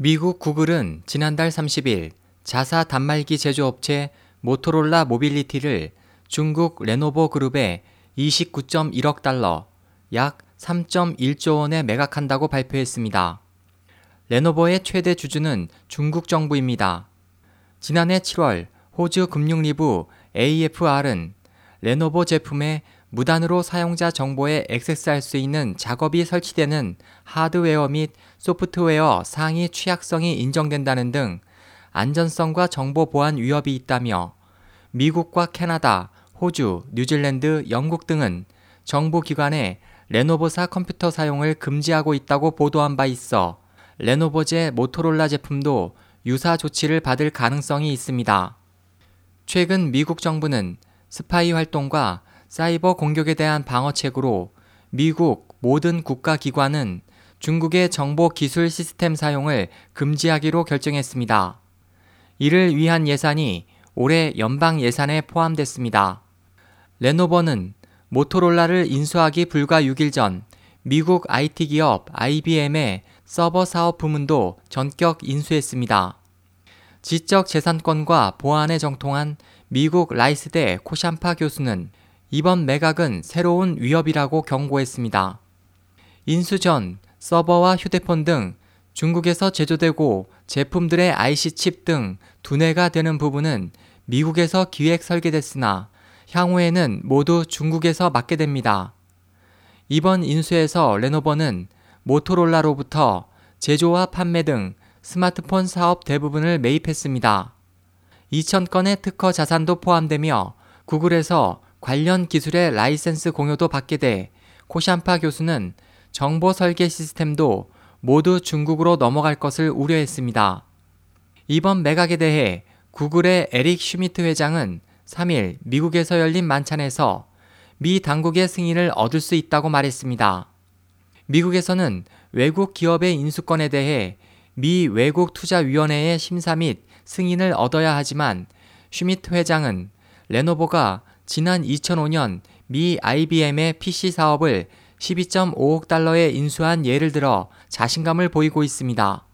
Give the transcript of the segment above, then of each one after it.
미국 구글은 지난달 30일 자사 단말기 제조업체 모토롤라 모빌리티를 중국 레노버 그룹에 29.1억 달러, 약 3.1조 원에 매각한다고 발표했습니다. 레노버의 최대 주주는 중국 정부입니다. 지난해 7월 호주 금융리뷰 AFR은 레노버 제품에 무단으로 사용자 정보에 액세스할 수 있는 작업이 설치되는 하드웨어 및 소프트웨어 상의 취약성이 인정된다는 등 안전성과 정보 보안 위협이 있다며 미국과 캐나다, 호주, 뉴질랜드, 영국 등은 정부 기관에 레노버사 컴퓨터 사용을 금지하고 있다고 보도한 바 있어 레노버제 모토롤라 제품도 유사 조치를 받을 가능성이 있습니다. 최근 미국 정부는 스파이 활동과 사이버 공격에 대한 방어책으로 미국 모든 국가기관은 중국의 정보 기술 시스템 사용을 금지하기로 결정했습니다. 이를 위한 예산이 올해 연방 예산에 포함됐습니다. 레노버는 모토롤라를 인수하기 불과 6일 전 미국 IT 기업 IBM의 서버 사업 부문도 전격 인수했습니다. 지적 재산권과 보안에 정통한 미국 라이스대 코샴파 교수는 이번 매각은 새로운 위협이라고 경고했습니다. 인수 전 서버와 휴대폰 등 중국에서 제조되고 제품들의 IC 칩 등 두뇌가 되는 부분은 미국에서 기획 설계됐으나 향후에는 모두 중국에서 맡게 됩니다. 이번 인수에서 레노버는 모토롤라로부터 제조와 판매 등 스마트폰 사업 대부분을 매입했습니다. 2,000건의 특허 자산도 포함되며 구글에서 관련 기술의 라이센스 공유도 받게 돼 코샴파 교수는 정보 설계 시스템도 모두 중국으로 넘어갈 것을 우려했습니다. 이번 매각에 대해 구글의 에릭 슈미트 회장은 3일 미국에서 열린 만찬에서 미 당국의 승인을 얻을 수 있다고 말했습니다. 미국에서는 외국 기업의 인수 건에 대해 미 외국 투자위원회의 심사 및 승인을 얻어야 하지만 슈미트 회장은 레노버가 지난 2005년 미 IBM의 PC 사업을 12.5억 달러에 인수한 예를 들어 자신감을 보이고 있습니다.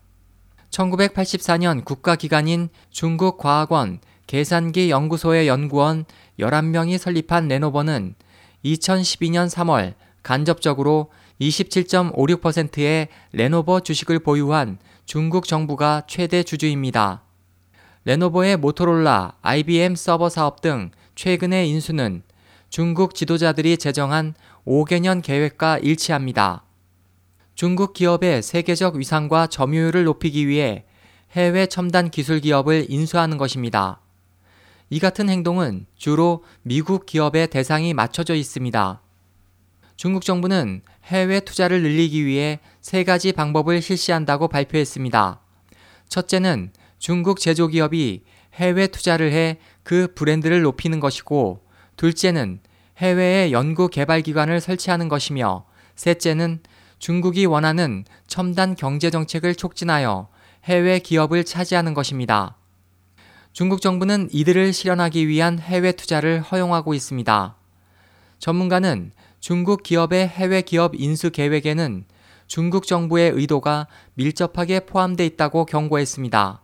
1984년 국가기관인 중국과학원 계산기 연구소의 연구원 11명이 설립한 레노버는 2012년 3월 간접적으로 27.56%의 레노버 주식을 보유한 중국 정부가 최대 주주입니다. 레노버의 모토롤라, IBM 서버 사업 등 최근의 인수는 중국 지도자들이 제정한 5개년 계획과 일치합니다. 중국 기업의 세계적 위상과 점유율을 높이기 위해 해외 첨단 기술 기업을 인수하는 것입니다. 이 같은 행동은 주로 미국 기업의 대상이 맞춰져 있습니다. 중국 정부는 해외 투자를 늘리기 위해 세 가지 방법을 실시한다고 발표했습니다. 첫째는 중국 제조기업이 해외 투자를 해 그 브랜드를 높이는 것이고, 둘째는 해외에 연구 개발 기관을 설치하는 것이며, 셋째는 중국이 원하는 첨단 경제 정책을 촉진하여 해외 기업을 차지하는 것입니다. 중국 정부는 이들을 실현하기 위한 해외 투자를 허용하고 있습니다. 전문가는 중국 기업의 해외 기업 인수 계획에는 중국 정부의 의도가 밀접하게 포함되어 있다고 경고했습니다.